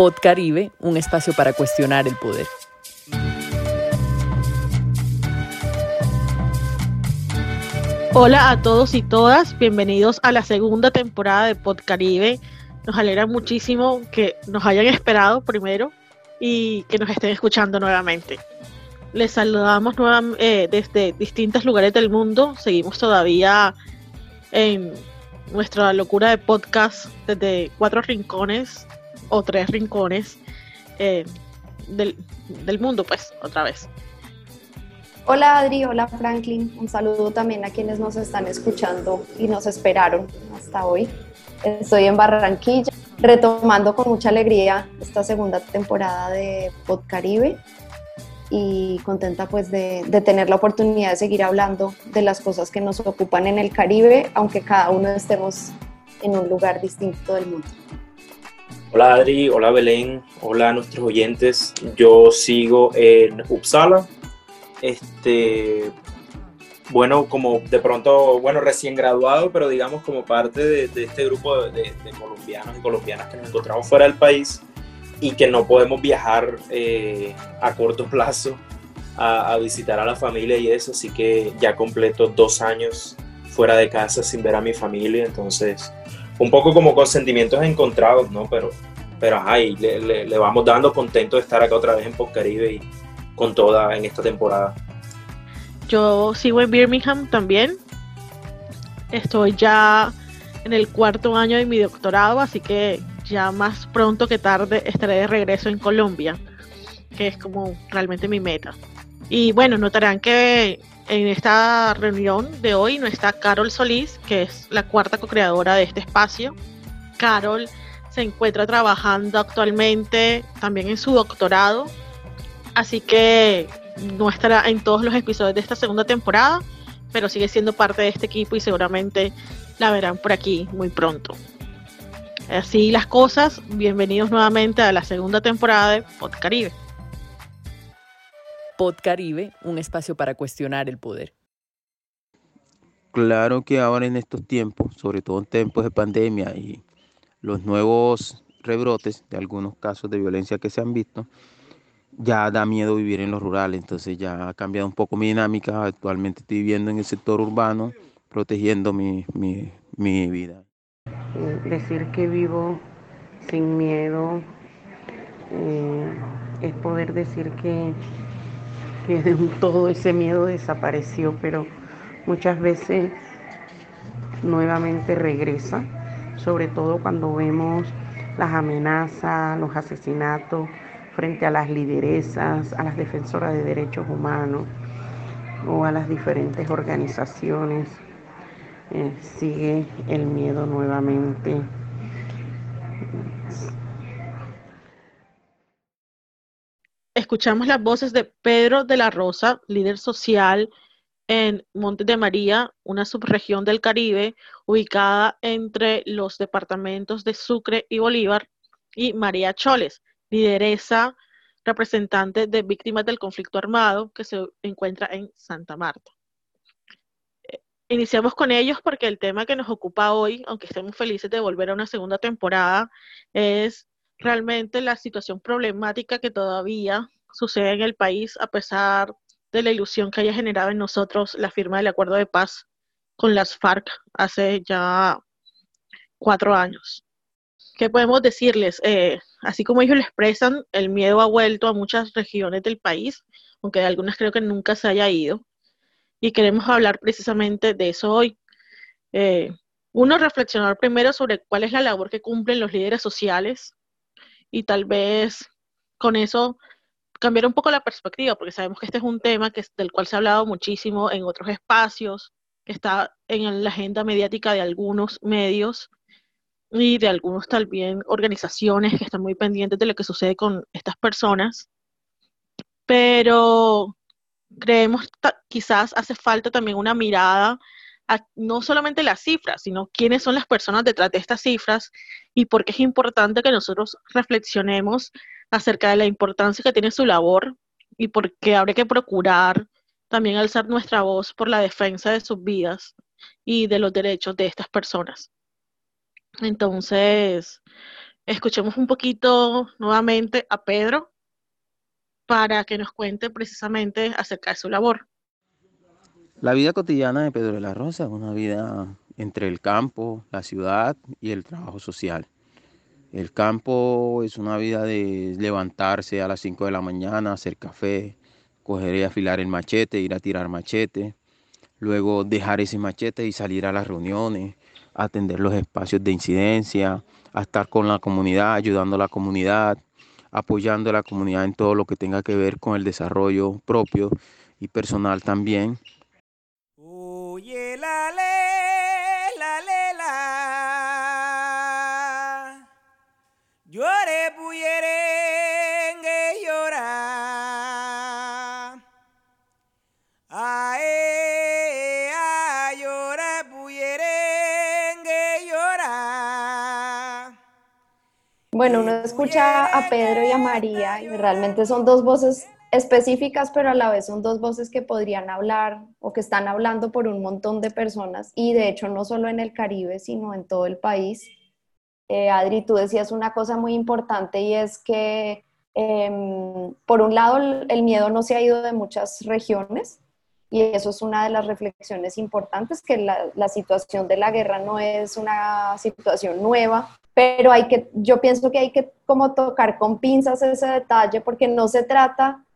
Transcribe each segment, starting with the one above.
Pod Caribe, un espacio para cuestionar el poder. Hola a todos y todas, bienvenidos a la segunda temporada de Pod Caribe. Nos alegra muchísimo que nos hayan esperado primero y que nos estén escuchando nuevamente. Les saludamos nuevamente, eh, desde distintos lugares del mundo. Seguimos todavía en nuestra locura de podcast desde cuatro rincones o tres rincones eh, del, del mundo, pues, otra vez. Hola Adri, hola Franklin, un saludo también a quienes nos están escuchando y nos esperaron hasta hoy. Estoy en Barranquilla, retomando con mucha alegría esta segunda temporada de Podcaribe y contenta pues de, de, tener la oportunidad de seguir hablando de las cosas que nos ocupan en el Caribe, aunque cada uno estemos en un lugar distinto del mundo. Hola Adri, hola Belén, hola a nuestros oyentes. Yo sigo en Uppsala, este, bueno, como de pronto, bueno, recién graduado, pero digamos como parte de, este grupo de, colombianos y colombianas que nos encontramos fuera del país y que no podemos viajar eh, a corto plazo a, visitar a la familia y eso, así que ya completo dos años fuera de casa sin ver a mi familia, entonces un poco como con sentimientos encontrados, ¿no? Pero, pero ay, le, le, vamos dando contento de estar acá otra vez en Postcaribe y con toda en esta temporada. Yo sigo en Birmingham también. Estoy ya en el cuarto año de mi doctorado, así que ya más pronto que tarde estaré de regreso en Colombia, que es como realmente mi meta. Y bueno, notarán que en esta reunión de hoy no está Carol Solís, que es la cuarta co-creadora de este espacio. Carol se encuentra trabajando actualmente también en su doctorado así que no estará en todos los episodios de esta segunda temporada, pero sigue siendo parte de este equipo y seguramente la verán por aquí muy pronto. Así las cosas, bienvenidos nuevamente a la segunda temporada de Pod Caribe. Pod Caribe, un espacio para cuestionar el poder. Claro que ahora en estos tiempos, sobre todo en tiempos de pandemia y los nuevos rebrotes de algunos casos de violencia que se han visto, ya da miedo vivir en lo rural, entonces ya ha cambiado un poco mi dinámica. Actualmente estoy viviendo en el sector urbano, protegiendo mi, mi, mi vida. Eh, decir que vivo sin miedo eh, es poder decir que, que todo ese miedo desapareció, pero muchas veces nuevamente regresa, sobre todo cuando vemos las amenazas, los asesinatos frente a las lideresas, a las defensoras de derechos humanos o a las diferentes organizaciones. Eh, sigue el miedo nuevamente. Escuchamos las voces de Pedro de la Rosa, líder social en Monte de María, una subregión del Caribe ubicada entre los departamentos de Sucre y Bolívar, y María Choles, lideresa representante de víctimas del conflicto armado que se encuentra en Santa Marta. Eh, iniciamos con ellos porque el tema que nos ocupa hoy, aunque estemos felices de volver a una segunda temporada, es realmente la situación problemática que todavía sucede en el país a pesar de la ilusión que haya generado en nosotros la firma del acuerdo de paz con las FARC hace ya cuatro años. ¿Qué podemos decirles? Eh, así como ellos lo expresan, el miedo ha vuelto a muchas regiones del país, aunque de algunas creo que nunca se haya ido. Y queremos hablar precisamente de eso hoy. Eh, uno, reflexionar primero sobre cuál es la labor que cumplen los líderes sociales y tal vez con eso cambiar un poco la perspectiva, porque sabemos que este es un tema que, del cual se ha hablado muchísimo en otros espacios, que está en la agenda mediática de algunos medios y de algunos también organizaciones que están muy pendientes de lo que sucede con estas personas, pero creemos quizás hace falta también una mirada a no solamente las cifras, sino quiénes son las personas detrás de estas cifras y por qué es importante que nosotros reflexionemos acerca de la importancia que tiene su labor y por qué que procurar también alzar nuestra voz por la defensa de sus vidas y de los derechos de estas personas. Entonces, escuchemos un poquito nuevamente a Pedro para que nos cuente precisamente acerca de su labor. La vida cotidiana de Pedro de la Rosa es una vida entre el campo, la ciudad y el trabajo social. El campo es una vida de levantarse a las 5 de la mañana, hacer café, coger y afilar el machete, ir a tirar machete, luego dejar ese machete y salir a las reuniones, atender los espacios de incidencia, a estar con la comunidad, ayudando a la comunidad, apoyando a la comunidad en todo lo que tenga que ver con el desarrollo propio y personal también. la, la, Bueno, uno escucha a Pedro y a María realmente son dos voces específicas, pero a la vez son dos voces que podrían hablar o que están hablando por un montón de personas y de hecho no solo en el Caribe, sino en todo el país. Eh, Adri, tú decías una cosa muy importante y es que em, por un lado el miedo no se ha ido de muchas regiones y eso es una de las reflexiones importantes, que la situación de la guerra no es una situación nueva, pero hay que, yo pienso que hay que como tocar con pinzas ese detalle porque no se trata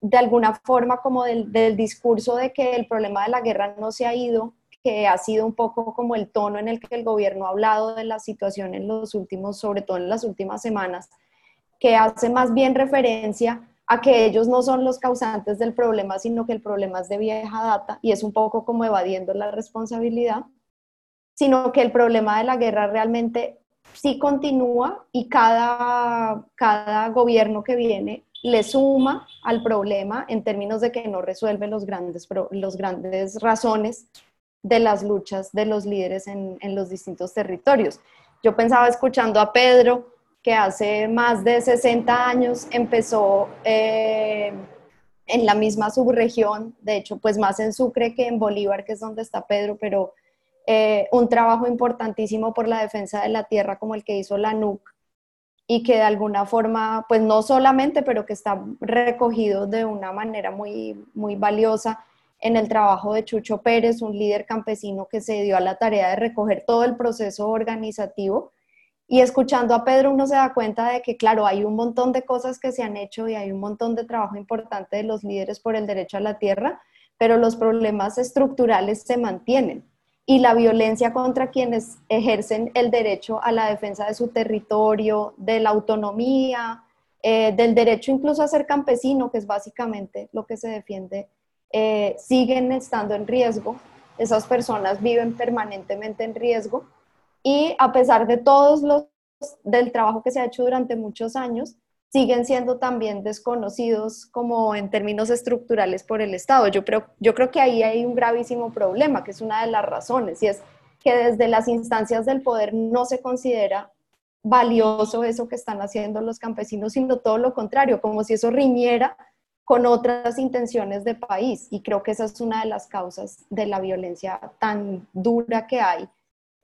de alguna forma como del, del, discurso de que el problema de la guerra no se ha ido, que ha sido un poco como el tono en el que el gobierno ha hablado de la situación en los últimos, sobre todo en las últimas semanas, que hace más bien referencia a que ellos no son los causantes del problema, sino que el problema es de vieja data y es un poco como evadiendo la responsabilidad, sino que el problema de la guerra realmente sí continúa y cada, cada gobierno que viene le suma al problema en términos de que no resuelve los grandes, los grandes razones de las luchas de los líderes en, en los distintos territorios. Yo pensaba escuchando a Pedro que hace más de 60 años empezó eh, en la misma subregión, de hecho, pues más en Sucre que en Bolívar, que es donde está Pedro, pero eh, un trabajo importantísimo por la defensa de la tierra como el que hizo la NUC y que de alguna forma, pues no solamente, pero que está recogido de una manera muy, muy valiosa en el trabajo de Chucho Pérez, un líder campesino que se dio a la tarea de recoger todo el proceso organizativo. Y escuchando a Pedro uno se da cuenta de que, claro, hay un montón de cosas que se han hecho y hay un montón de trabajo importante de los líderes por el derecho a la tierra, pero los problemas estructurales se mantienen y la violencia contra quienes ejercen el derecho a la defensa de su territorio, de la autonomía, eh, del derecho incluso a ser campesino, que es básicamente lo que se defiende, eh, siguen estando en riesgo. Esas personas viven permanentemente en riesgo y a pesar de todos los del trabajo que se ha hecho durante muchos años, siguen siendo también desconocidos como en términos estructurales por el Estado. Yo creo, yo creo que ahí hay un gravísimo problema, que es una de las razones, y es que desde las instancias del poder no se considera valioso eso que están haciendo los campesinos, sino todo lo contrario, como si eso riñera con otras intenciones de país. Y creo que esa es una de las causas de la violencia tan dura que hay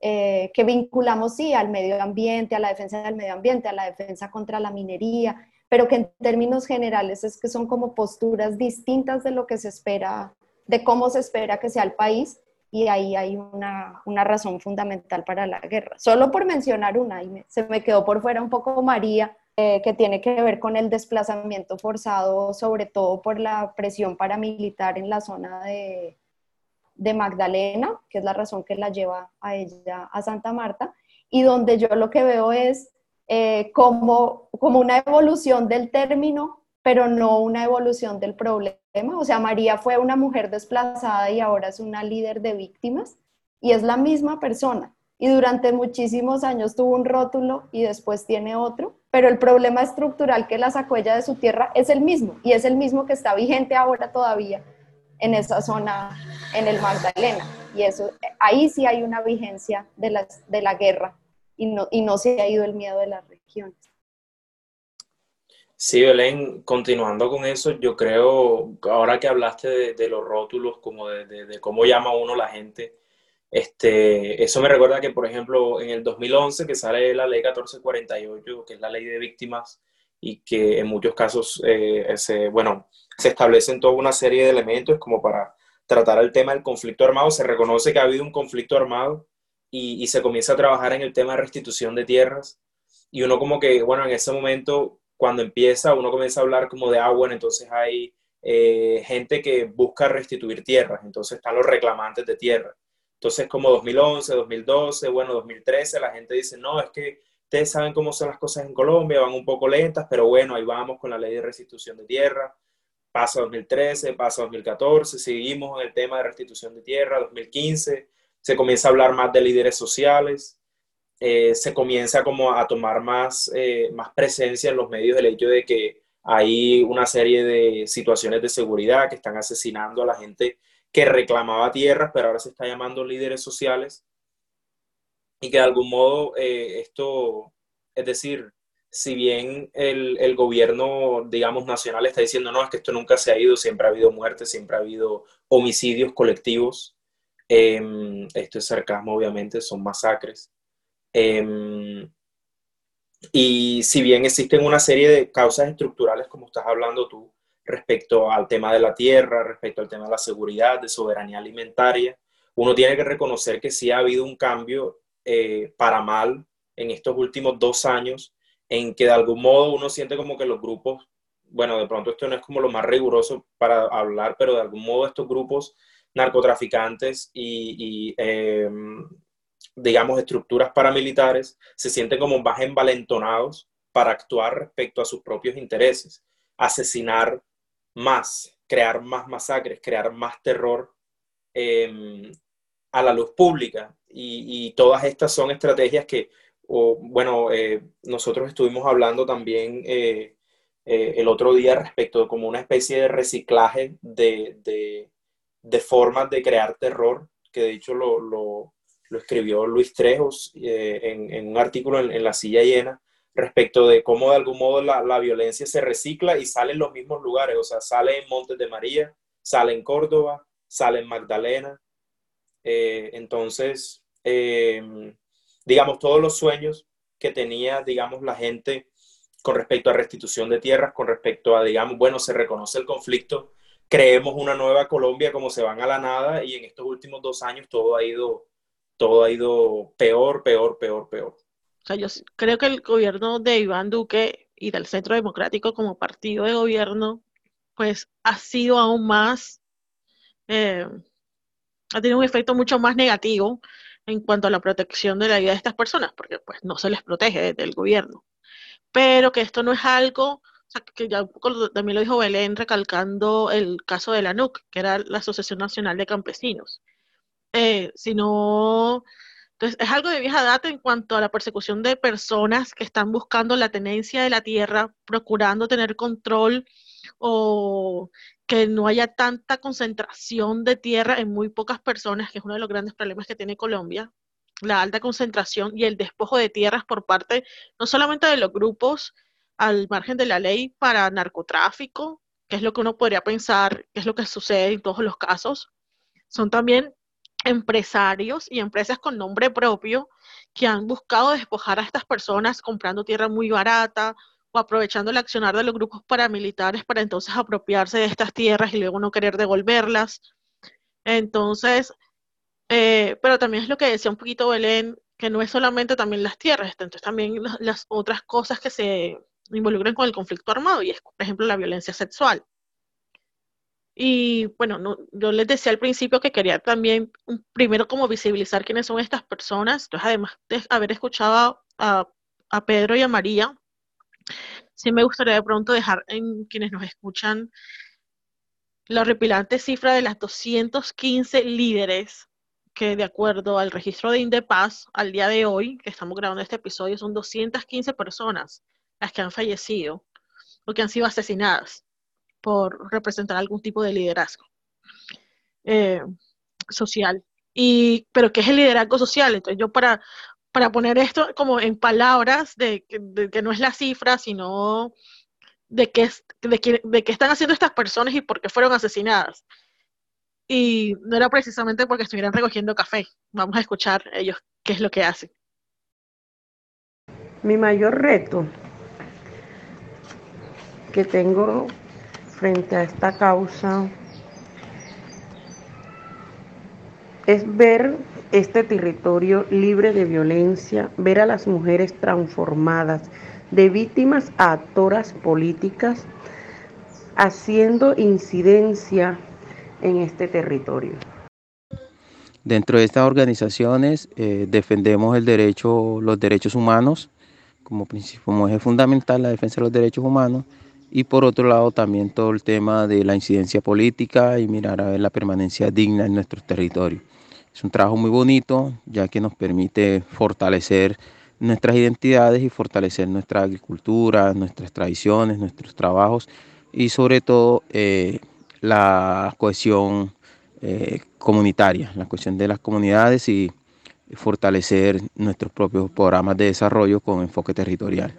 eh, que vinculamos, sí, al medio ambiente, a la defensa del medio ambiente, a la defensa contra la minería, pero que en términos generales es que son como posturas distintas de lo que se espera, de cómo se espera que sea el país, y ahí hay una, una razón fundamental para la guerra. Solo por mencionar una, se me quedó por fuera un poco María, eh, que tiene que ver con el desplazamiento forzado, sobre todo por la presión paramilitar en la zona de, de Magdalena, que es la razón que la lleva a ella a Santa Marta, y donde yo lo que veo es eh, como, como una evolución del término, pero no una evolución del problema. O sea, María fue una mujer desplazada y ahora es una líder de víctimas, y es la misma persona. Y durante muchísimos años tuvo un rótulo y después tiene otro, pero el problema estructural que la sacó ella de su tierra es el mismo, y es el mismo que está vigente ahora todavía en esa zona, en el Magdalena. Y eso, ahí sí hay una vigencia de, las, de la guerra y no, y no se ha ido el miedo de las regiones. Sí, Belén, continuando con eso, yo creo, ahora que hablaste de, los rótulos, como de, cómo llama uno la gente, Este, eso me recuerda que, por ejemplo, en el 2011 que sale la ley 1448, que es la ley de víctimas, y que en muchos casos eh, bueno, se establecen toda una serie de elementos como para tratar el tema del conflicto armado. Se reconoce que ha habido un conflicto armado y, se comienza a trabajar en el tema de restitución de tierras. Y uno como que, bueno, en ese momento, cuando empieza, uno comienza a hablar como de, ah, bueno, entonces hay eh, gente que busca restituir tierras, entonces están los reclamantes de tierra. Entonces, como 2011, 2012, bueno, 2013, la gente dice, no, es que ustedes saben cómo son las cosas en Colombia, van un poco lentas, pero bueno, ahí vamos con la ley de restitución de tierra. Pasa 2013, pasa 2014, seguimos en el tema de restitución de tierra, 2015, se comienza a hablar más de líderes sociales, eh, se comienza como a tomar más, eh, más presencia en los medios el hecho de que hay una serie de situaciones de seguridad que están asesinando a la gente que reclamaba tierras, pero ahora se está llamando líderes sociales. Y que de algún modo eh, esto, es decir, si bien el, el, gobierno, digamos, nacional está diciendo, no, es que esto nunca se ha ido, siempre ha habido muertes, siempre ha habido homicidios colectivos, eh, esto es sarcasmo, obviamente, son masacres. Eh, y si bien existen una serie de causas estructurales, como estás hablando tú, respecto al tema de la tierra, respecto al tema de la seguridad, de soberanía alimentaria, uno tiene que reconocer que sí ha habido un cambio eh, para mal en estos últimos dos años, en que de algún modo uno siente como que los grupos, bueno, de pronto esto no es como lo más riguroso para hablar, pero de algún modo estos grupos narcotraficantes y, eh, digamos, estructuras paramilitares se sienten como más envalentonados para actuar respecto a sus propios intereses, asesinar más, crear más masacres, crear más terror eh, a la luz pública. Y, todas estas son estrategias que, o, bueno, eh, nosotros estuvimos hablando también eh, eh, el otro día respecto de como una especie de reciclaje de, de, de formas de crear terror, que de hecho lo, lo, escribió Luis Trejos en, en, un artículo en, en, La Silla Llena, respecto de cómo de algún modo la, la, violencia se recicla y sale en los mismos lugares, o sea, sale en Montes de María, sale en Córdoba, sale en Magdalena. Entonces, digamos, todos los sueños que tenía, digamos, la gente con respecto a restitución de tierras, con respecto a, digamos, bueno, se reconoce el conflicto, creemos una nueva Colombia como se van a la nada y en estos últimos dos años todo ha ido todo ha ido peor, peor, peor, peor. O sea, yo creo que el gobierno de Iván Duque y del Centro Democrático como partido de gobierno, pues ha sido aún más, eh, ha tenido un efecto mucho más negativo en cuanto a la protección de la vida de estas personas, porque pues no se les protege desde el gobierno. Pero que esto no es algo, o sea, que ya un poco también lo dijo Belén recalcando el caso de la NUC, que era la Asociación Nacional de Campesinos eh, sino, entonces es algo de vieja data en cuanto a la persecución de personas que están buscando la tenencia de la tierra, procurando tener control o que no haya tanta concentración de tierra en muy pocas personas, que es uno de los grandes problemas que tiene Colombia, la alta concentración y el despojo de tierras por parte no solamente de los grupos al margen de la ley para narcotráfico, que es lo que uno podría pensar, que es lo que sucede en todos los casos, son también empresarios y empresas con nombre propio que han buscado despojar a estas personas comprando tierra muy barata aprovechando el accionar de los grupos paramilitares para entonces apropiarse de estas tierras y luego no querer devolverlas. Entonces, eh, pero también es lo que decía un poquito Belén, que no es solamente también las tierras, entonces también las, otras cosas que se involucran con el conflicto armado y es, por ejemplo, la violencia sexual. Y bueno, no, yo les decía al principio que quería también primero como visibilizar quiénes son estas personas. Entonces, además de haber escuchado a Pedro y a María, sí me gustaría de pronto dejar en quienes nos escuchan la horripilante cifra de las 215 líderes que de acuerdo al registro de Indepaz al día de hoy, que estamos grabando este episodio, son 215 personas las que han fallecido o que han sido asesinadas por representar algún tipo de liderazgo eh, social. Y, pero ¿qué es el liderazgo social? Entonces yo para, para poner esto como en palabras de, que no es la cifra, sino de qué, de, de qué están haciendo estas personas y por qué fueron asesinadas. y no era precisamente porque estuvieran recogiendo café. Vamos a escuchar ellos qué es lo que hacen. Mi mayor reto que tengo frente a esta causa es ver este territorio libre de violencia, ver a las mujeres transformadas de víctimas a actoras políticas haciendo incidencia en este territorio. Dentro de estas organizaciones eh, defendemos los derechos humanos como, como eje fundamental, la defensa de los derechos humanos y por otro lado también todo el tema de la incidencia política y mirar a ver la permanencia digna en nuestro territorio. Es un trabajo muy bonito ya que nos permite fortalecer nuestras identidades y fortalecer nuestra agricultura, nuestras tradiciones, nuestros trabajos y sobre todo eh, la cohesión eh, comunitaria, la cohesión de las comunidades y fortalecer nuestros propios programas de desarrollo con enfoque territorial.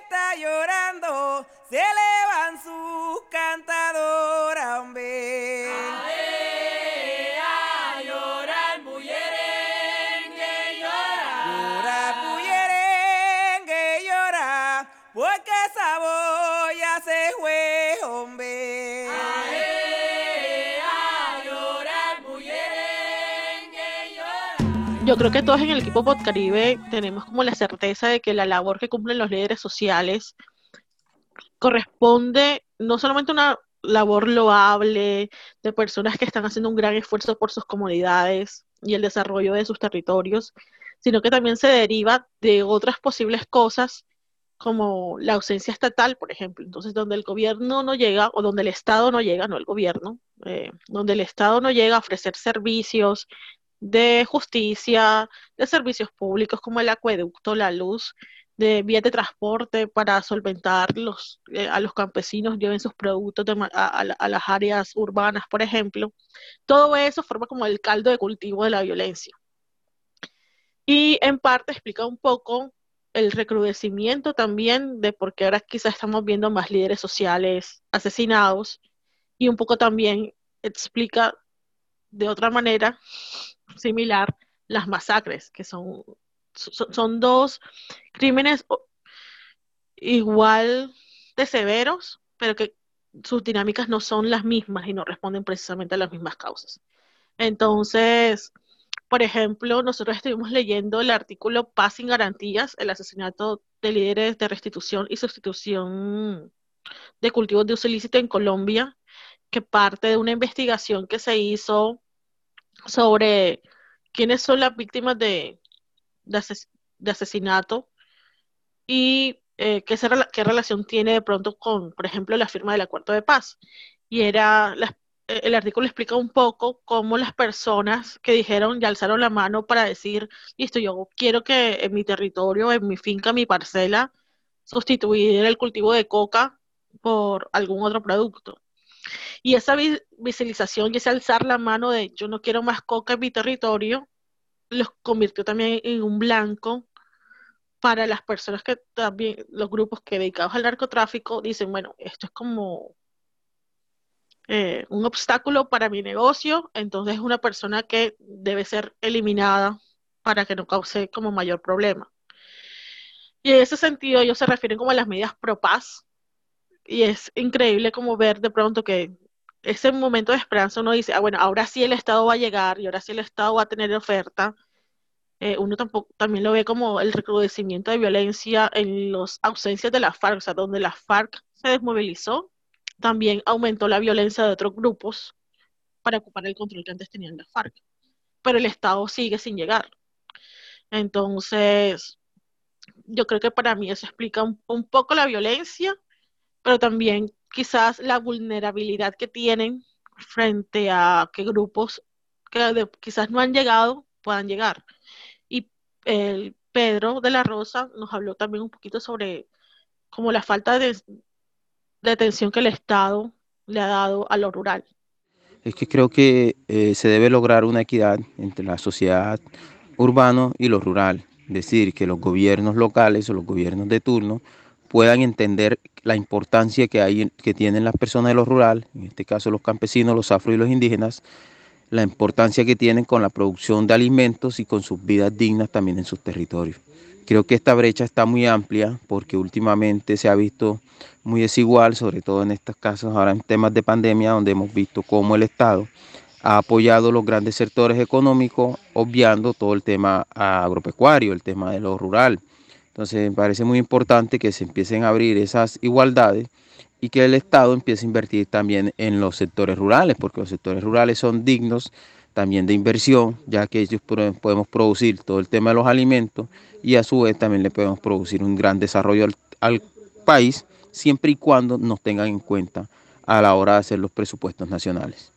está llorando, se sus cantadoras, yo creo que todos en el equipo Podcaribe tenemos como la certeza de que la labor que cumplen los líderes sociales corresponde no solamente a una labor loable de personas que están haciendo un gran esfuerzo por sus comunidades y el desarrollo de sus territorios, sino que también se deriva de otras posibles cosas como la ausencia estatal, por ejemplo. Entonces, donde el gobierno no llega, o donde el Estado no llega, no el gobierno, eh, donde el Estado no llega a ofrecer servicios de justicia, de servicios públicos como el acueducto, la luz, de vías de transporte para solventar los, eh, a los campesinos lleven sus productos a, las áreas urbanas, por ejemplo. Todo eso forma como el caldo de cultivo de la violencia. Y en parte explica un poco el recrudecimiento también de por qué ahora quizás estamos viendo más líderes sociales asesinados y un poco también explica de otra manera similar las masacres, que son, son, dos crímenes igual de severos, pero que sus dinámicas no son las mismas y no responden precisamente a las mismas causas. Entonces, por ejemplo, nosotros estuvimos leyendo el artículo Paz sin garantías, el asesinato de líderes de restitución y sustitución de cultivos de uso ilícito en Colombia, que parte de una investigación que se hizo sobre quiénes son las víctimas de, de, asesinato y eh, qué, relación tiene de pronto con, por ejemplo, la firma del acuerdo de paz. Y era, eh, el artículo explica un poco cómo las personas que dijeron y alzaron la mano para decir, listo, yo quiero que en mi territorio, en mi finca, mi parcela, sustituir el cultivo de coca por algún otro producto. Y esa visualización y ese alzar la mano de yo no quiero más coca en mi territorio, los convirtió también en un blanco para las personas que también, los grupos que dedicados al narcotráfico, dicen, bueno, esto es como eh, un obstáculo para mi negocio, entonces es una persona que debe ser eliminada para que no cause como mayor problema. Y en ese sentido ellos se refieren como a las medidas pro paz, y es increíble como ver de pronto que ese momento de esperanza uno dice, ah, bueno, ahora sí el Estado va a llegar y ahora sí el Estado va a tener oferta. Eh, uno tampoco, también lo ve como el recrudecimiento de violencia en las ausencias de la FARC, o sea, donde la FARC se desmovilizó, también aumentó la violencia de otros grupos para ocupar el control que antes tenían la FARC. Pero el Estado sigue sin llegar. Entonces, yo creo que para mí eso explica un poco la violencia pero también quizás la vulnerabilidad que tienen frente a que grupos que quizás no han llegado puedan llegar. Y el Pedro de la Rosa nos habló también un poquito sobre como la falta de, atención que el Estado le ha dado a lo rural. Es que creo que eh, se debe lograr una equidad entre la sociedad urbana y lo rural, es decir, que los gobiernos locales o los gobiernos de turno puedan entender la importancia que hay que tienen las personas de los rurales, en este caso los campesinos, los afro y los indígenas, la importancia que tienen con la producción de alimentos y con sus vidas dignas también en sus territorios. Creo que esta brecha está muy amplia porque últimamente se ha visto muy desigual, sobre todo en estos casos ahora en temas de pandemia, donde hemos visto cómo el Estado ha apoyado los grandes sectores económicos, obviando todo el tema agropecuario, el tema de lo rural. Entonces me parece muy importante que se empiecen a abrir esas igualdades y que el Estado empiece a invertir también en los sectores rurales, porque los sectores rurales son dignos también de inversión, ya que ellos podemos producir todo el tema de los alimentos y a su vez también le podemos producir un gran desarrollo al, al país, siempre y cuando nos tengan en cuenta a la hora de hacer los presupuestos nacionales.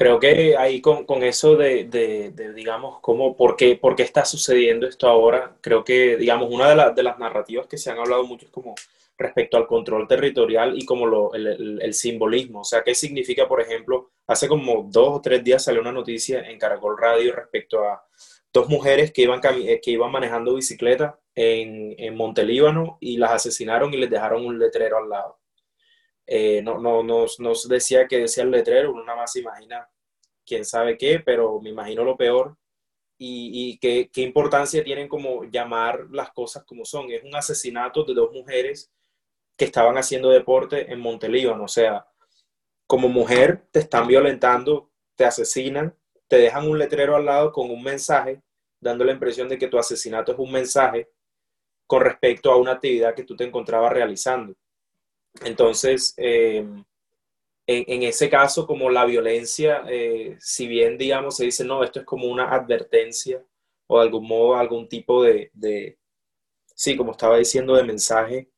Creo que ahí con, con eso de, de, digamos, cómo, por qué, está sucediendo esto ahora, creo que, digamos, una de, la, de las narrativas que se han hablado mucho es como respecto al control territorial y como lo, el, el, simbolismo. O sea, ¿qué significa, por ejemplo, hace como dos o tres días salió una noticia en Caracol Radio respecto a dos mujeres que iban, que iban manejando bicicleta en, en Montelíbano y las asesinaron y les dejaron un letrero al lado. Eh, no, no, nos, decía que decía el letrero, uno nada más se imagina quién sabe qué, pero me imagino lo peor. Y, y qué, qué, importancia tienen como llamar las cosas como son. Es un asesinato de dos mujeres que estaban haciendo deporte en Montelíbano. O sea, como mujer te están violentando, te asesinan, te dejan un letrero al lado con un mensaje, dando la impresión de que tu asesinato es un mensaje con respecto a una actividad que tú te encontrabas realizando. Entonces, eh, en, ese caso, como la violencia, eh, si bien, digamos, se dice, no, esto es como una advertencia o de algún modo algún tipo de, sí, como estaba diciendo, de mensaje,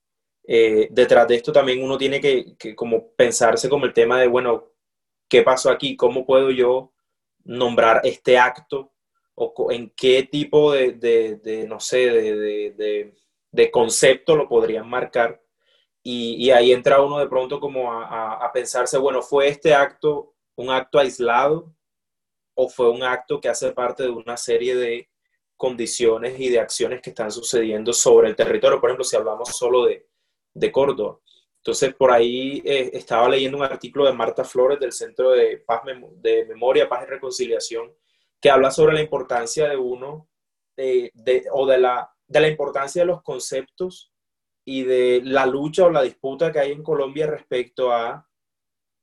eh, detrás de esto también uno tiene que, como pensarse como el tema de, bueno, ¿qué pasó aquí? ¿Cómo puedo yo nombrar este acto? ¿O en qué tipo de no sé, de, de concepto lo podrían marcar? Y, ahí entra uno de pronto como a, a, a, pensarse, bueno, ¿fue este acto un acto aislado o fue un acto que hace parte de una serie de condiciones y de acciones que están sucediendo sobre el territorio? Por ejemplo, si hablamos solo de, de Córdoba. Entonces, por ahí eh, estaba leyendo un artículo de Marta Flores del Centro de, Paz, de Memoria, Paz y Reconciliación, que habla sobre la importancia de uno, de, de, o de la, de la importancia de los conceptos y de la lucha o la disputa que hay en Colombia respecto a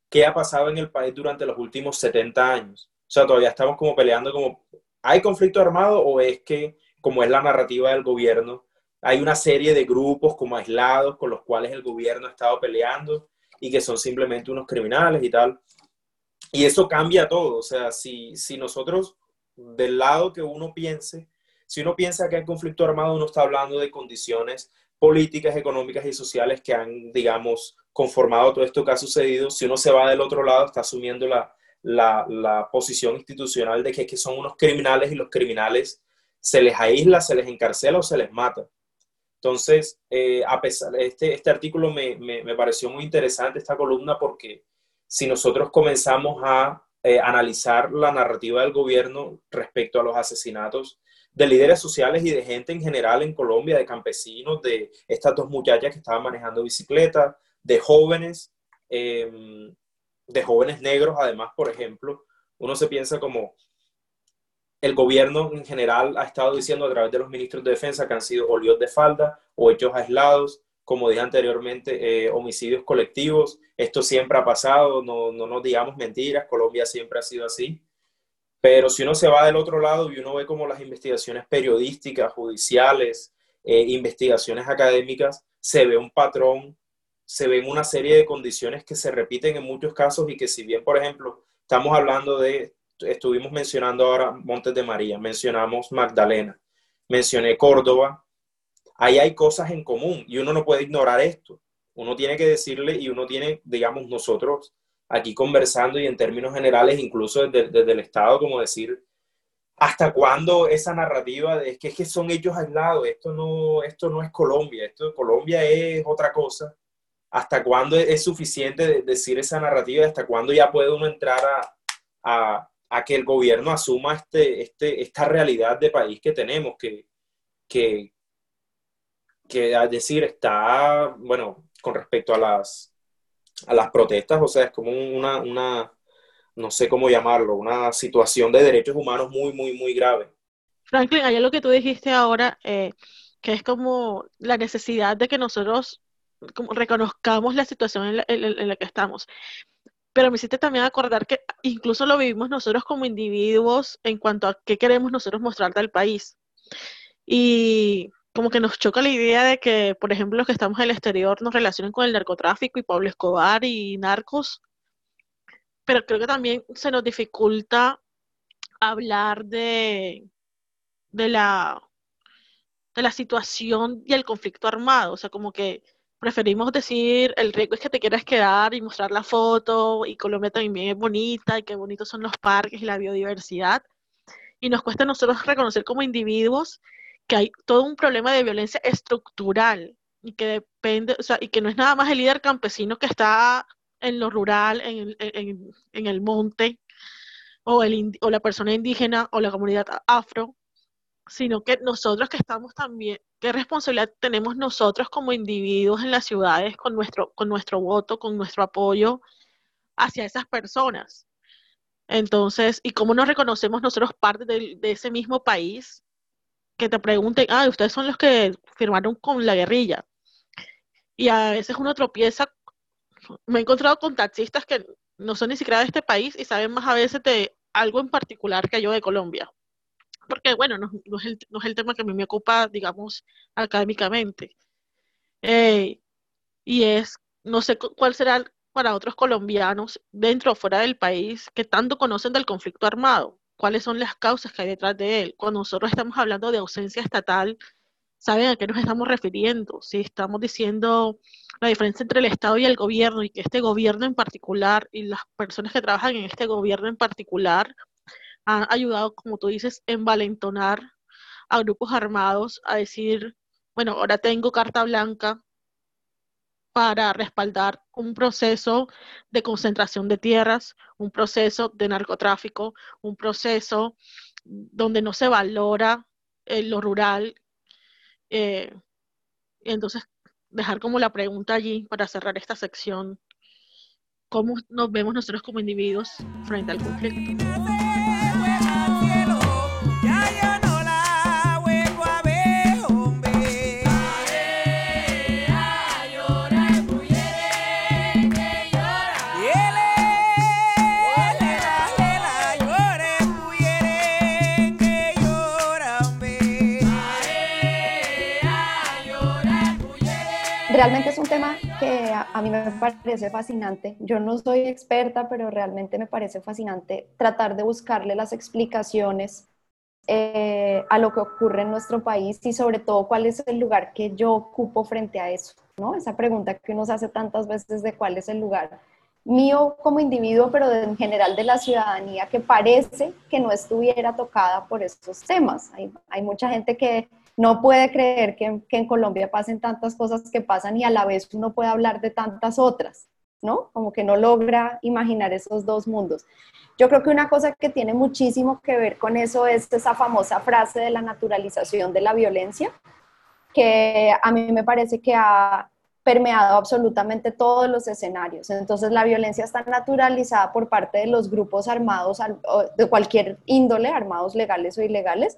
qué ha pasado en el país durante los últimos 70 años. O sea, todavía estamos como peleando como, ¿hay conflicto armado o es que, como es la narrativa del gobierno, hay una serie de grupos como aislados con los cuales el gobierno ha estado peleando y que son simplemente unos criminales y tal? Y eso cambia todo. O sea, si, si nosotros, del lado que uno piense, si uno piensa que hay conflicto armado, uno está hablando de condiciones políticas, económicas y sociales que han, digamos, conformado todo esto que ha sucedido. Si uno se va del otro lado, está asumiendo la, la, posición institucional de que, que, son unos criminales y los criminales se les aísla, se les encarcela o se les mata. Entonces, eh, a pesar este, este artículo me, me, me, pareció muy interesante, esta columna, porque si nosotros comenzamos a eh, analizar la narrativa del gobierno respecto a los asesinatos de líderes sociales y de gente en general en Colombia, de campesinos, de estas dos muchachas que estaban manejando bicicleta, de jóvenes, eh, de jóvenes negros, además, por ejemplo, uno se piensa como el gobierno en general ha estado diciendo a través de los ministros de defensa que han sido olios de falda o hechos aislados, como dije anteriormente, eh, homicidios colectivos. Esto siempre ha pasado, no, no nos digamos mentiras, Colombia siempre ha sido así. Pero si uno se va del otro lado y uno ve como las investigaciones periodísticas, judiciales, eh, investigaciones académicas, se ve un patrón, se ven una serie de condiciones que se repiten en muchos casos y que si bien, por ejemplo, estamos hablando de, estuvimos mencionando ahora Montes de María, mencionamos Magdalena, mencioné Córdoba, ahí hay cosas en común y uno no puede ignorar esto. Uno tiene que decirle y uno tiene, digamos, nosotros aquí conversando y en términos generales, incluso desde, desde el Estado, como decir, ¿hasta cuándo esa narrativa de es que, es que son hechos aislados? Esto no, esto no es Colombia, esto Colombia es otra cosa. ¿Hasta cuándo es suficiente decir esa narrativa? ¿Hasta cuándo ya puede uno entrar a, a, a que el gobierno asuma este, este, esta realidad de país que tenemos? Que, que que decir, está, bueno, con respecto a las, a las protestas, o sea, es como una, una, no sé cómo llamarlo, una situación de derechos humanos muy, muy, muy grave. Franklin, hay lo que tú dijiste ahora, eh, que es como la necesidad de que nosotros como reconozcamos la situación en la, en la que estamos. Pero me hiciste también acordar que incluso lo vivimos nosotros como individuos en cuanto a qué queremos nosotros mostrarte al país. Y como que nos choca la idea de que, por ejemplo, los que estamos en el exterior nos relacionen con el narcotráfico y Pablo Escobar y narcos, pero creo que también se nos dificulta hablar de, de la de la situación y el conflicto armado, o sea, como que preferimos decir el riesgo es que te quieras quedar y mostrar la foto y Colombia también es bonita y qué bonitos son los parques y la biodiversidad. Y nos cuesta a nosotros reconocer como individuos que hay todo un problema de violencia estructural y que depende, o sea, y que no es nada más el líder campesino que está en lo rural, en, en, en el monte, o, el, o la persona indígena o la comunidad afro, sino que nosotros que estamos también, qué responsabilidad tenemos nosotros como individuos en las ciudades con nuestro, con nuestro voto, con nuestro apoyo hacia esas personas. Entonces, ¿y cómo nos reconocemos nosotros parte de, de ese mismo país que te pregunten, ah, ustedes son los que firmaron con la guerrilla. Y a veces uno tropieza, me he encontrado con taxistas que no son ni siquiera de este país y saben más a veces de algo en particular que yo de Colombia. Porque, bueno, no, es, el, no es, el, tema que a mí me ocupa, digamos, académicamente. Eh, y es, no sé cuál será para otros colombianos dentro o fuera del país que tanto conocen del conflicto armado cuáles son las causas que hay detrás de él. Cuando nosotros estamos hablando de ausencia estatal, ¿saben a qué nos estamos refiriendo? Si estamos diciendo la diferencia entre el Estado y el gobierno y que este gobierno en particular y las personas que trabajan en este gobierno en particular han ayudado, como tú dices, envalentonar a grupos armados a decir, bueno, ahora tengo carta blanca para respaldar un proceso de concentración de tierras, un proceso de narcotráfico, un proceso donde no se valora eh, lo rural. Eh, entonces, dejar como la pregunta allí para cerrar esta sección, ¿cómo nos vemos nosotros como individuos frente al conflicto? Realmente es un tema que a, mí me parece fascinante. Yo no soy experta, pero realmente me parece fascinante tratar de buscarle las explicaciones eh, a lo que ocurre en nuestro país y sobre todo cuál es el lugar que yo ocupo frente a eso, ¿no? Esa pregunta que uno se hace tantas veces de cuál es el lugar mío como individuo, pero en general de la ciudadanía que parece que no estuviera tocada por estos temas. Hay mucha gente que no puede creer que, en Colombia pasen tantas cosas que pasan y a la vez uno puede hablar de tantas otras, ¿no? Como que no logra imaginar esos dos mundos. Yo creo que una cosa que tiene muchísimo que ver con eso es esa famosa frase de la naturalización de la violencia, que a mí me parece que ha permeado absolutamente todos los escenarios. Entonces la violencia está naturalizada por parte de los grupos armados de cualquier índole, armados legales o ilegales,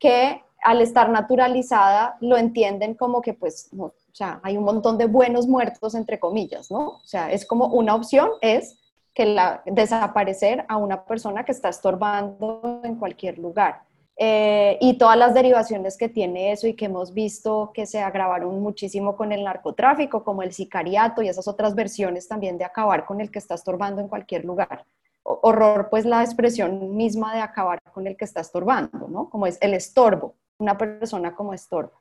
que al estar naturalizada lo entienden como que pues, o sea, hay un montón de buenos muertos entre comillas, ¿no? O sea, es como una opción es que la, desaparecer a una persona que está estorbando en cualquier lugar. Eh, y todas las derivaciones que tiene eso y que hemos visto que se agravaron muchísimo con el narcotráfico, como el sicariato y esas otras versiones también de acabar con el que está estorbando en cualquier lugar horror, pues la expresión misma de acabar con el que está estorbando, ¿no? Como es el estorbo, una persona como estorbo.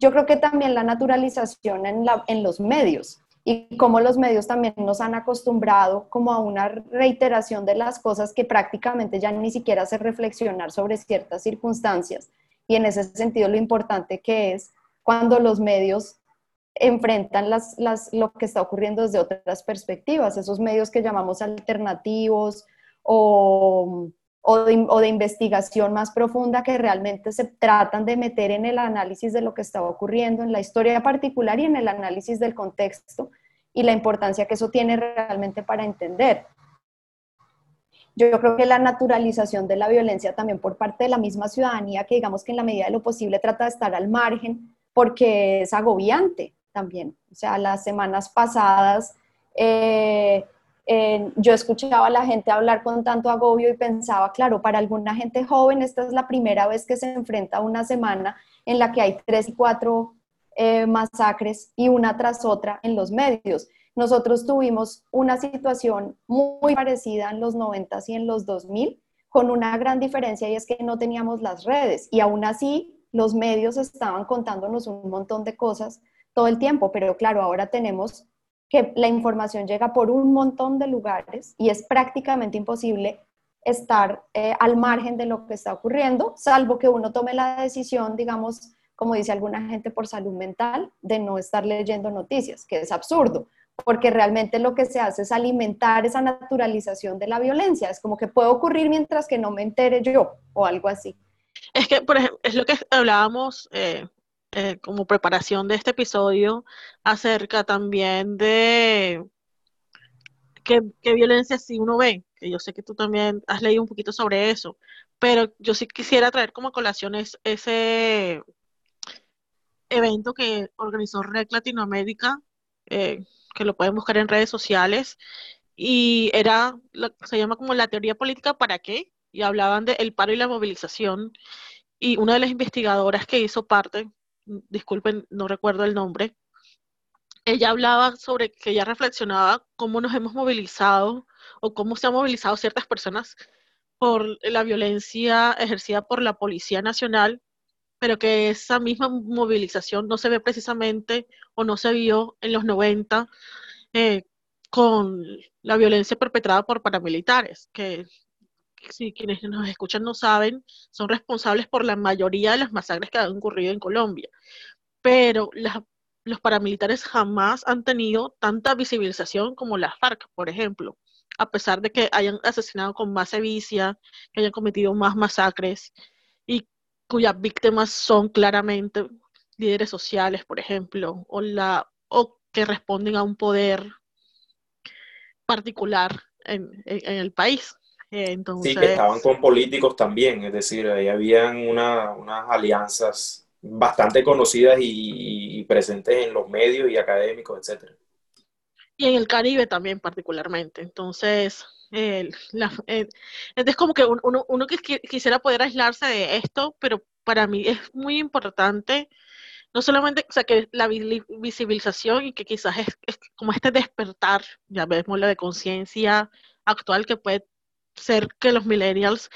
Yo creo que también la naturalización en, en los medios y como los medios también nos han acostumbrado como a una reiteración de las cosas que prácticamente ya ni siquiera hace reflexionar sobre ciertas circunstancias. Y en ese sentido lo importante que es cuando los medios enfrentan las, lo que está ocurriendo desde otras perspectivas, esos medios que llamamos alternativos o, o de, investigación más profunda que realmente se tratan de meter en el análisis de lo que estaba ocurriendo, en la historia particular y en el análisis del contexto y la importancia que eso tiene realmente para entender. Yo creo que la naturalización de la violencia también por parte de la misma ciudadanía, que digamos que en la medida de lo posible trata de estar al margen, porque es agobiante también. O sea, las semanas pasadas eh, yo escuchaba a la gente hablar con tanto agobio y pensaba, claro, para alguna gente joven esta es la primera vez que se enfrenta a una semana en la que hay tres y cuatro eh, masacres y una tras otra en los medios. Nosotros tuvimos una situación muy parecida en los 90 y en los 2000, con una gran diferencia y es que no teníamos las redes y aún así los medios estaban contándonos un montón de cosas todo el tiempo, pero claro, ahora tenemos que la información llega por un montón de lugares y es prácticamente imposible estar eh, al margen de lo que está ocurriendo, salvo que uno tome la decisión, digamos, como dice alguna gente, por salud mental, de no estar leyendo noticias, que es absurdo, porque realmente lo que se hace es alimentar esa naturalización de la violencia. Es como que puede ocurrir mientras que no me entere yo o algo así. Es que, por ejemplo, es lo que hablábamos eh, eh, como preparación de este episodio acerca también de qué, violencia sí uno ve, que yo sé que tú también has leído un poquito sobre eso, pero yo sí quisiera traer como colación ese evento que organizó REC Latinoamérica, eh, que lo pueden buscar en redes sociales, y era, se llama como la teoría política para qué, y hablaban del paro y la movilización, y una de las investigadoras que hizo parte disculpen, no recuerdo el nombre, ella hablaba sobre que ella reflexionaba cómo nos hemos movilizado o cómo se han movilizado ciertas personas por la violencia ejercida por la Policía Nacional, pero que esa misma movilización no se ve precisamente o no se vio en los 90 eh, con la violencia perpetrada por paramilitares, que si quienes nos escuchan no saben, son responsables por la mayoría de las masacres que han ocurrido en Colombia. Pero los paramilitares jamás han tenido tanta visibilización como las FARC, por ejemplo, a pesar de que hayan asesinado con más sevicia, que hayan cometido más masacres y cuyas víctimas son claramente líderes sociales, por ejemplo, o, la, o que responden a un poder particular en el país. Sí, que estaban con políticos también, es decir, ahí habían unas alianzas bastante conocidas y, presentes en los medios y académicos, etcétera. Y en el Caribe también particularmente. Entonces, es como que uno, uno, quisiera poder aislarse de esto, pero para mí es muy importante no solamente, o sea, que la visibilización y que quizás es, es como este despertar, ya vemos la de conciencia actual que puede ser que los millennials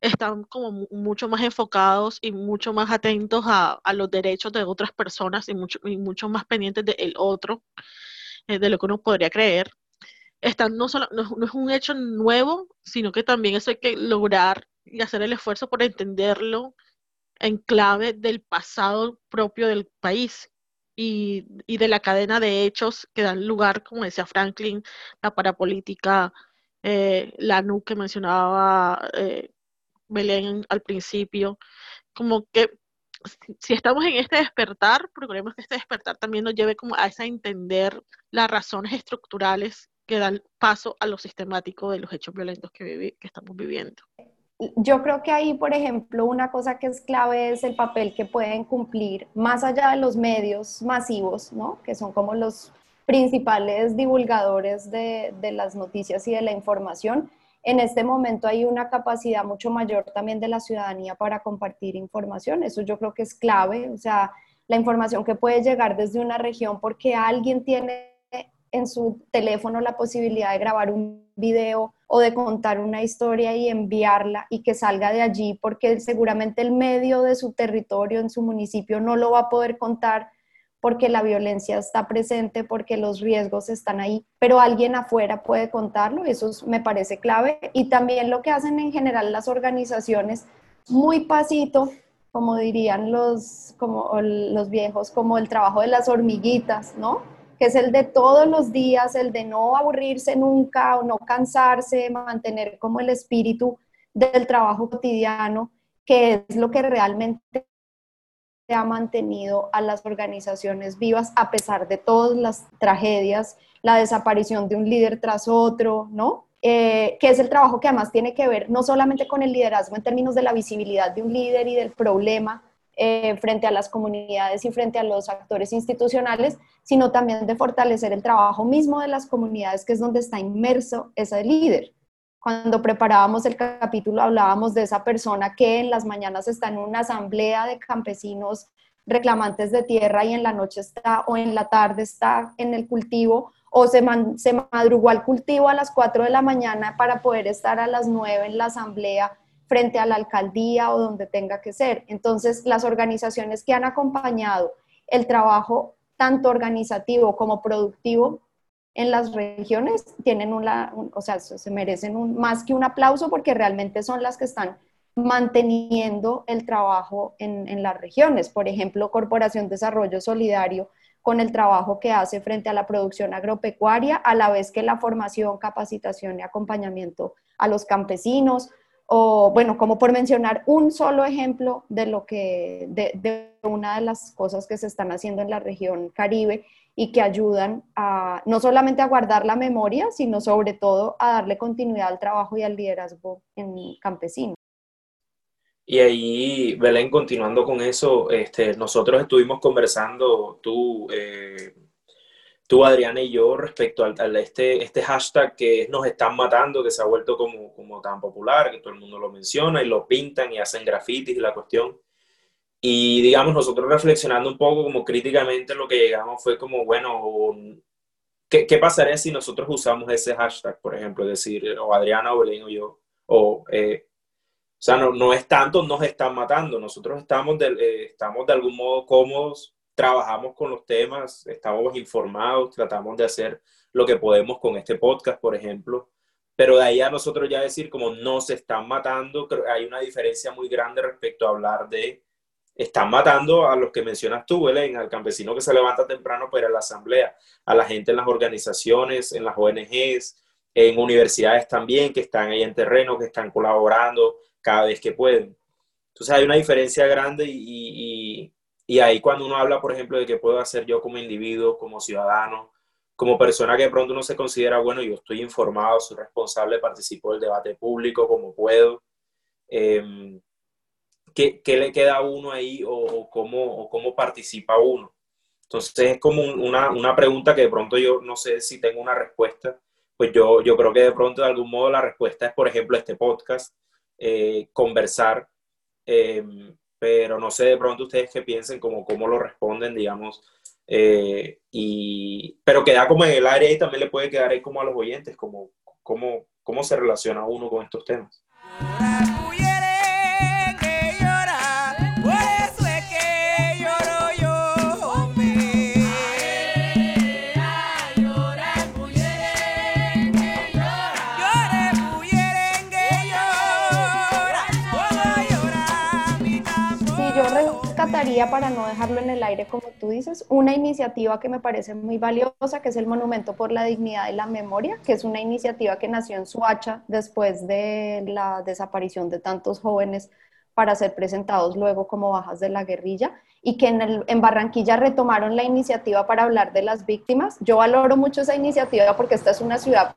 están como mucho más enfocados y mucho más atentos a, los derechos de otras personas y mucho, y mucho más pendientes del otro, eh, de lo que uno podría creer. Están, no, solo, no, es un hecho nuevo, sino que también eso hay que lograr y hacer el esfuerzo por entenderlo en clave del pasado propio del país y, y de la cadena de hechos que dan lugar, como decía Franklin, la parapolítica, eh, la NU que mencionaba eh, Belén al principio, como que si estamos en este despertar, procuremos que este despertar también nos lleve como a esa entender las razones estructurales que dan paso a lo sistemático de los hechos violentos que, que estamos viviendo. Yo creo que ahí, por ejemplo, una cosa que es clave es el papel que pueden cumplir más allá de los medios masivos, ¿no? que son como los principales divulgadores de, las noticias y de la información. En este momento hay una capacidad mucho mayor también de la ciudadanía para compartir información. Eso yo creo que es clave. O sea, la información que puede llegar desde una región porque alguien tiene en su teléfono la posibilidad de grabar un video o de contar una historia y enviarla y que salga de allí porque seguramente el medio de su territorio, en su municipio, no lo va a poder contar porque la violencia está presente, porque los riesgos están ahí, pero alguien afuera puede contarlo, eso me parece clave. Y también lo que hacen en general las organizaciones, muy pasito, como dirían los, como los viejos, como el trabajo de las hormiguitas, ¿no? Que es el de todos los días, el de no aburrirse nunca o no cansarse, mantener como el espíritu del trabajo cotidiano, que es lo que realmente ha mantenido a las organizaciones vivas a pesar de todas las tragedias, la desaparición de un líder tras otro, ¿no? Eh, que es el trabajo que además tiene que ver no solamente con el liderazgo en términos de la visibilidad de un líder y del problema eh, frente a las comunidades y frente a los actores institucionales, sino también de fortalecer el trabajo mismo de las comunidades, que es donde está inmerso ese líder. Cuando preparábamos el capítulo hablábamos de esa persona que en las mañanas está en una asamblea de campesinos reclamantes de tierra y en la noche está o en la tarde está en el cultivo o se, se madrugó al cultivo a las 4 de la mañana para poder estar a las 9 en la asamblea frente a la alcaldía o donde tenga que ser. Entonces, las organizaciones que han acompañado el trabajo tanto organizativo como productivo en las regiones tienen una, o sea, se merecen un, más que un aplauso porque realmente son las que están manteniendo el trabajo en, en las regiones. Por ejemplo, Corporación Desarrollo Solidario con el trabajo que hace frente a la producción agropecuaria, a la vez que la formación, capacitación y acompañamiento a los campesinos, o bueno, como por mencionar un solo ejemplo de lo que, de, de, una de las cosas que se están haciendo en la región Caribe y que ayudan a no solamente a guardar la memoria, sino sobre todo a darle continuidad al trabajo y al liderazgo en campesino. Y ahí, Belén, continuando con eso, este, nosotros estuvimos conversando, tú, eh, tú, Adriana y yo, respecto al, este, este hashtag que nos están matando, que se ha vuelto como, como tan popular, que todo el mundo lo menciona y lo pintan y hacen grafitis y la cuestión. Y digamos, nosotros reflexionando un poco como críticamente lo que llegamos fue como, bueno, ¿qué, qué pasaría si nosotros usamos ese hashtag, por ejemplo? Es decir, o Adriana o Belén o yo, o... Eh, o sea, no, no es tanto nos están matando, nosotros estamos de, eh, estamos de algún modo cómodos, trabajamos con los temas, estamos informados, tratamos de hacer lo que podemos con este podcast, por ejemplo, pero de ahí a nosotros ya decir como no se están matando, hay una diferencia muy grande respecto a hablar de están matando a los que mencionas tú, Belén, al campesino que se levanta temprano para ir a la asamblea, a la gente en las organizaciones, en las ONGs, en universidades también que están ahí en terreno, que están colaborando, cada vez que pueden. Entonces hay una diferencia grande y, y, ahí cuando uno habla, por ejemplo, de qué puedo hacer yo como individuo, como ciudadano, como persona que de pronto uno se considera, bueno, yo estoy informado, soy responsable, participo del debate público como puedo. Eh, ¿qué, ¿qué, le queda a uno ahí o, o, cómo, o cómo participa uno? Entonces es como una, una pregunta que de pronto yo no sé si tengo una respuesta, pues yo, yo creo que de pronto de algún modo la respuesta es, por ejemplo, este podcast, eh, conversar, eh, pero no sé de pronto ustedes qué piensen, como cómo lo responden, digamos, eh, y, pero queda como en el aire y también le puede quedar ahí como a los oyentes, como cómo, cómo se relaciona uno con estos temas. Para no dejarlo en el aire, como tú dices, una iniciativa que me parece muy valiosa, que es el Monumento por la Dignidad y la Memoria, que es una iniciativa que nació en Suacha después de la desaparición de tantos jóvenes para ser presentados luego como bajas de la guerrilla y que en, en Barranquilla retomaron la iniciativa para hablar de las víctimas. Yo valoro mucho esa iniciativa porque esta es una ciudad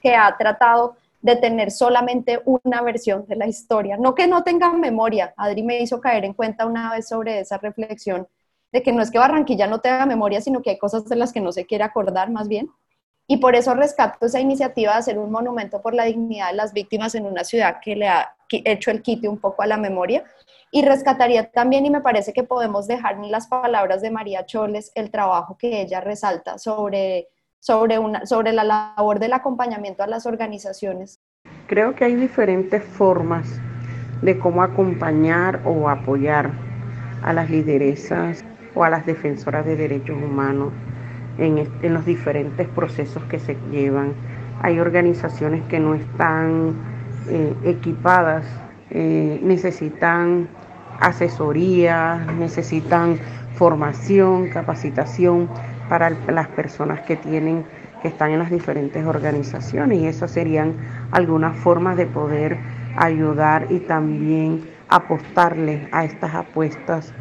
que ha tratado de tener solamente una versión de la historia. No que no tengan memoria. Adri me hizo caer en cuenta una vez sobre esa reflexión de que no es que Barranquilla no tenga memoria, sino que hay cosas de las que no se quiere acordar más bien. Y por eso rescato esa iniciativa de hacer un monumento por la dignidad de las víctimas en una ciudad que le ha hecho el quite un poco a la memoria. Y rescataría también, y me parece que podemos dejar en las palabras de María Choles el trabajo que ella resalta sobre sobre, una, sobre la labor del acompañamiento a las organizaciones? Creo que hay diferentes formas de cómo acompañar o apoyar a las lideresas o a las defensoras de derechos humanos en, en los diferentes procesos que se llevan. Hay organizaciones que no están eh, equipadas, eh, necesitan asesoría, necesitan formación, capacitación para las personas que tienen que están en las diferentes organizaciones y esas serían algunas formas de poder ayudar y también apostarle a estas apuestas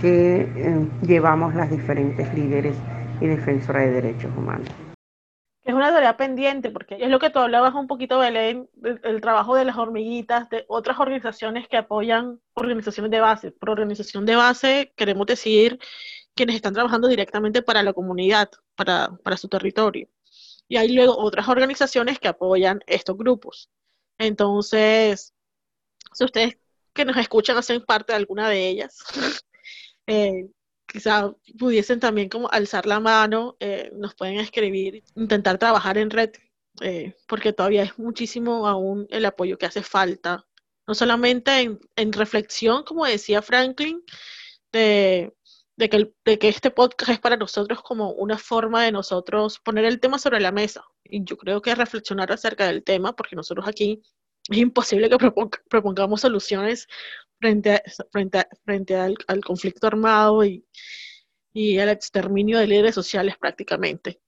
que eh, llevamos las diferentes líderes y defensoras de derechos humanos. Es una tarea pendiente, porque es lo que tú hablabas un poquito, Belén, el trabajo de las hormiguitas, de otras organizaciones que apoyan organizaciones de base. Por organización de base queremos decir quienes están trabajando directamente para la comunidad, para, para su territorio. Y hay luego otras organizaciones que apoyan estos grupos. Entonces, si ustedes que nos escuchan hacen parte de alguna de ellas, eh, quizá pudiesen también como alzar la mano, eh, nos pueden escribir, intentar trabajar en red, eh, porque todavía es muchísimo aún el apoyo que hace falta, no solamente en, en reflexión, como decía Franklin, de, de, que de que este podcast es para nosotros como una forma de nosotros poner el tema sobre la mesa. Y yo creo que reflexionar acerca del tema, porque nosotros aquí es imposible que propongamos soluciones frente, frente, frente al, conflicto armado y, y al exterminio de líderes sociales prácticamente.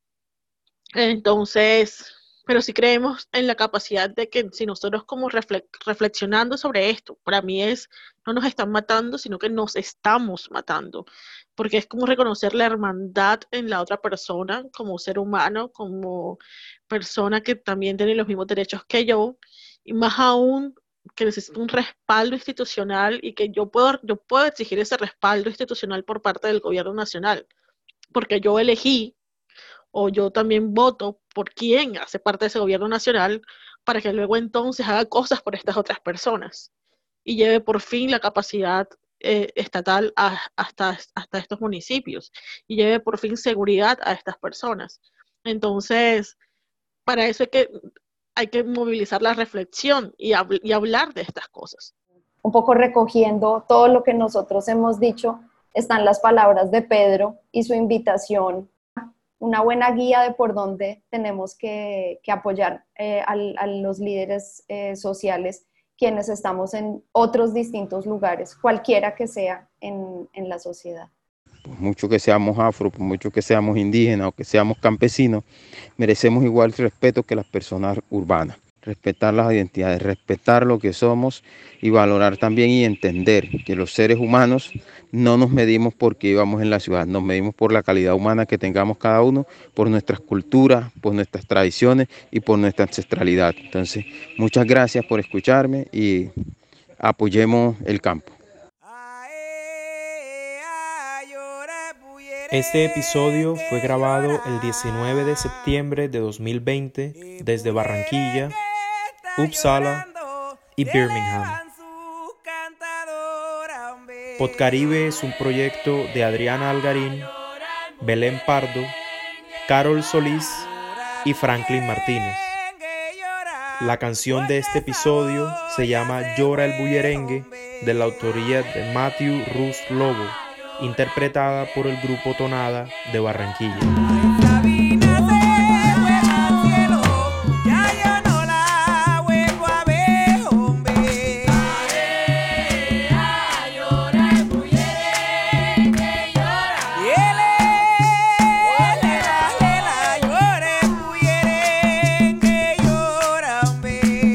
Entonces, pero sí creemos en la capacidad de que si nosotros como reflexionando sobre esto, para mí es, no nos están matando, sino que nos estamos matando, porque es como reconocer la hermandad en la otra persona como ser humano, como persona que también tiene los mismos derechos que yo, y más aún que necesita un respaldo institucional y que yo puedo, yo puedo exigir ese respaldo institucional por parte del gobierno nacional, porque yo elegí o yo también voto por quien hace parte de ese gobierno nacional para que luego entonces haga cosas por estas otras personas y lleve por fin la capacidad eh, estatal hasta, hasta estos municipios y lleve por fin seguridad a estas personas. Entonces, para eso hay que hay que movilizar la reflexión y, y hablar de estas cosas. Un poco recogiendo todo lo que nosotros hemos dicho, están las palabras de Pedro y su invitación, una buena guía de por dónde tenemos que, apoyar eh, a, los líderes eh, sociales, quienes estamos en otros distintos lugares, cualquiera que sea en, en la sociedad por mucho que seamos afro, por mucho que seamos indígenas o que seamos campesinos, merecemos igual respeto que las personas urbanas. Respetar las identidades, respetar lo que somos y valorar también y entender que los seres humanos no nos medimos porque vivamos en la ciudad, nos medimos por la calidad humana que tengamos cada uno, por nuestras culturas, por nuestras tradiciones y por nuestra ancestralidad. Entonces, muchas gracias por escucharme y apoyemos el campo. Este episodio fue grabado el 19 de septiembre de 2020 desde Barranquilla, Uppsala y Birmingham. Podcaribe es un proyecto de Adriana Algarín, Belén Pardo, Carol Solís y Franklin Martínez. La canción de este episodio se llama Llora el Bullerengue de la autoría de Matthew Rus Lobo interpretada por el grupo Tonada de Barranquilla.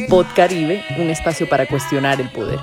Pod Caribe, un espacio para cuestionar el poder.